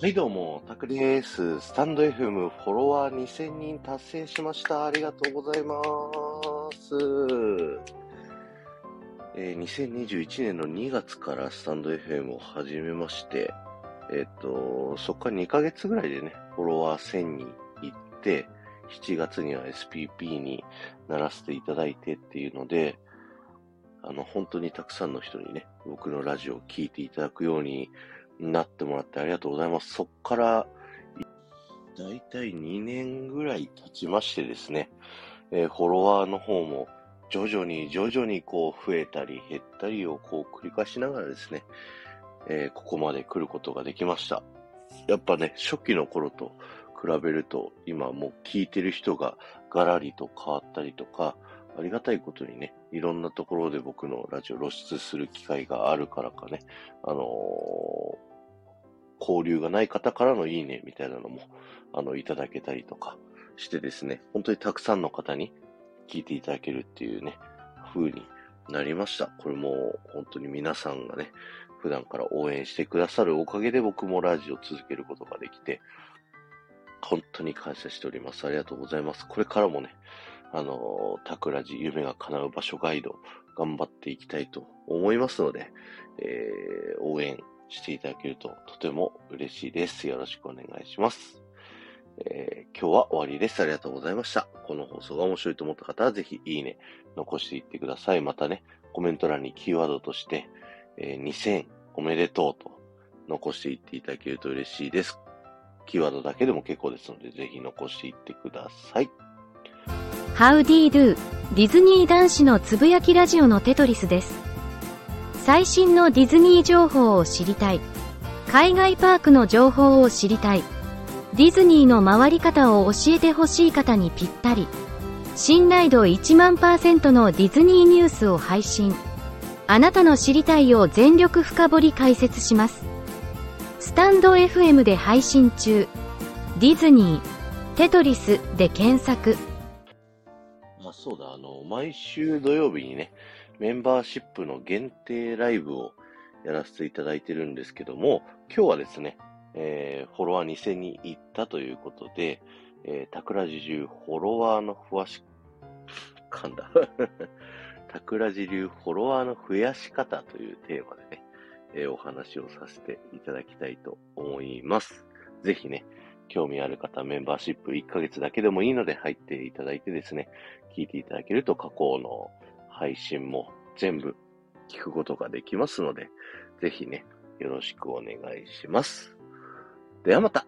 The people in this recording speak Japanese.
はい、どうも、タクです。スタンド FM フォロワー2000人達成しました。ありがとうございます。えー、2021年の2月からスタンド FM を始めまして、えっ、と、そこから2ヶ月ぐらいでね、フォロワー1000人行って、7月には SPP にならせていただいてっていうので、あの、本当にたくさんの人にね、僕のラジオを聴いていただくようになってもらってありがとうございます。そっから、だいたい2年ぐらい経ちましてですね、えー、フォロワーの方も徐々に徐々にこう増えたり減ったりをこう繰り返しながらですね、えー、ここまで来ることができました。やっぱね、初期の頃と比べると今もう聞いてる人がガラリと変わったりとか、ありがたいことにね、いろんなところで僕のラジオ露出する機会があるからかね、あの、交流がない方からのいいねみたいなのも、あの、いただけたりとかしてですね、本当にたくさんの方に聞いていただけるっていうね、風になりました。これも本当に皆さんがね、普段から応援してくださるおかげで僕もラジオを続けることができて、本当に感謝しております。ありがとうございます。これからもね、あの、タクラジ夢が叶う場所ガイド頑張っていきたいと思いますので、えー、応援していただけるととても嬉しいです。よろしくお願いします。えー、今日は終わりです。ありがとうございました。この放送が面白いと思った方はぜひいいね、残していってください。またね、コメント欄にキーワードとして、えー、2000おめでとうと残していっていただけると嬉しいです。キーワードだけでも結構ですので、ぜひ残していってください。Howdy Do ディズニー男子のつぶやきラジオのテトリスです。最新のディズニー情報を知りたい。海外パークの情報を知りたい。ディズニーの回り方を教えてほしい方にぴったり。信頼度1万パーセントのディズニーニュースを配信。あなたの知りたいを全力深掘り解説します。スタンド FM で配信中。ディズニー、テトリスで検索ま。あ、そうだ、あの、毎週土曜日にね、メンバーシップの限定ライブをやらせていただいてるんですけども、今日はですね、えー、フォロワー2000人いったということで、えー、タクラジ流フォロワーの増やし、噛んだ。タクラジ流フォロワーの増やし方というテーマでね、えー、お話をさせていただきたいと思います。ぜひね、興味ある方、メンバーシップ1ヶ月だけでもいいので入っていただいてですね、聞いていただけると加工の配信も全部聞くことができますので、ぜひね、よろしくお願いします。ではまた